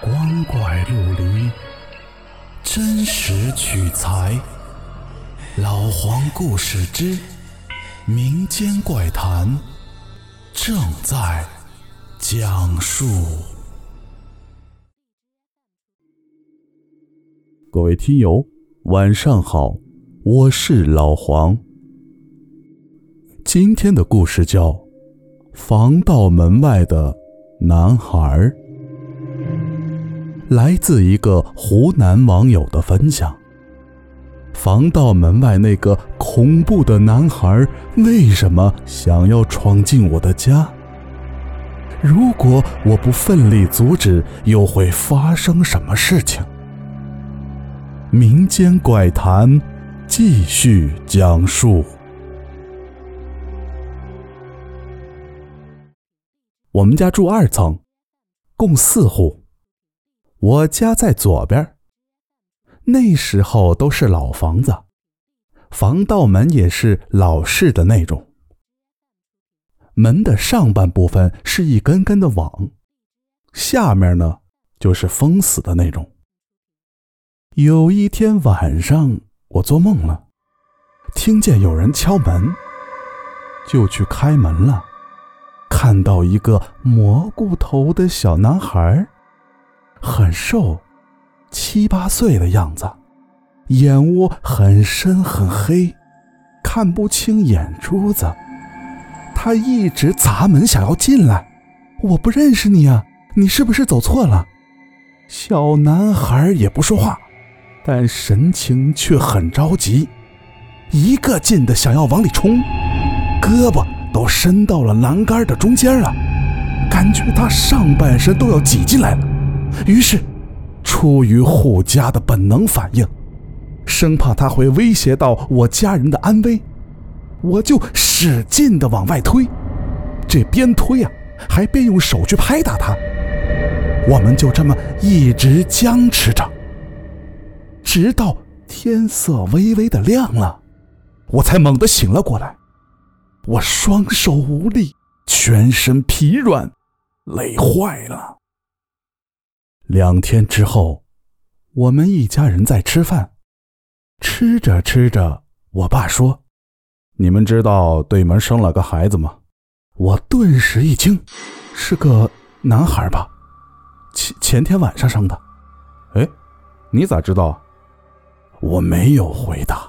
光怪陆离，真实取材。老黄故事之民间怪谈正在讲述。各位听友，晚上好，我是老黄。今天的故事叫《防盗门外的男孩》，来自一个湖南网友的分享。防盗门外那个恐怖的男孩为什么想要闯进我的家？如果我不奋力阻止，又会发生什么事情？民间怪谈继续讲述。我们家住二层，共四户。我家在左边。那时候都是老房子，防盗门也是老式的那种。门的上半部分是一根根的网，下面呢就是封死的那种。有一天晚上，我做梦了，听见有人敲门，就去开门了。看到一个蘑菇头的小男孩，很瘦，七八岁的样子，眼窝很深很黑，看不清眼珠子。他一直砸门想要进来，我不认识你啊，你是不是走错了？小男孩也不说话，但神情却很着急，一个劲的想要往里冲，胳膊。都伸到了栏杆的中间了，感觉他上半身都要挤进来了。于是，出于护家的本能反应，生怕他会威胁到我家人的安危，我就使劲的往外推。这边推啊，还边用手去拍打他。我们就这么一直僵持着，直到天色微微的亮了，我才猛地醒了过来。我双手无力，全身疲软，累坏了。两天之后，我们一家人在吃饭，吃着吃着，我爸说：“你们知道对门生了个孩子吗？”我顿时一惊：“是个男孩吧？前前天晚上生的。”哎，你咋知道？我没有回答，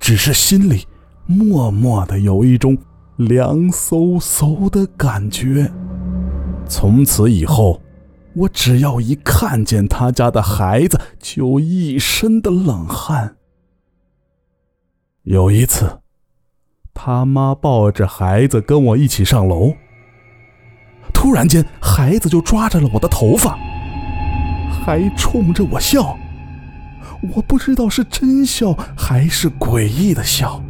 只是心里。默默的有一种凉飕飕的感觉。从此以后，我只要一看见他家的孩子，就一身的冷汗。有一次，他妈抱着孩子跟我一起上楼，突然间，孩子就抓着了我的头发，还冲着我笑。我不知道是真笑还是诡异的笑。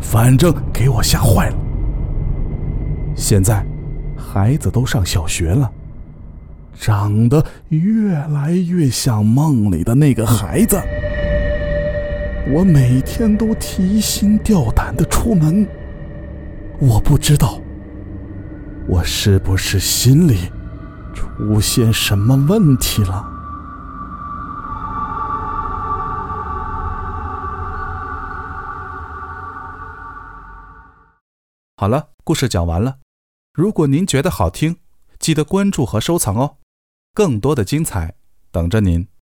反正给我吓坏了。现在，孩子都上小学了，长得越来越像梦里的那个孩子。我每天都提心吊胆的出门。我不知道，我是不是心里出现什么问题了？好了，故事讲完了。如果您觉得好听，记得关注和收藏哦，更多的精彩等着您。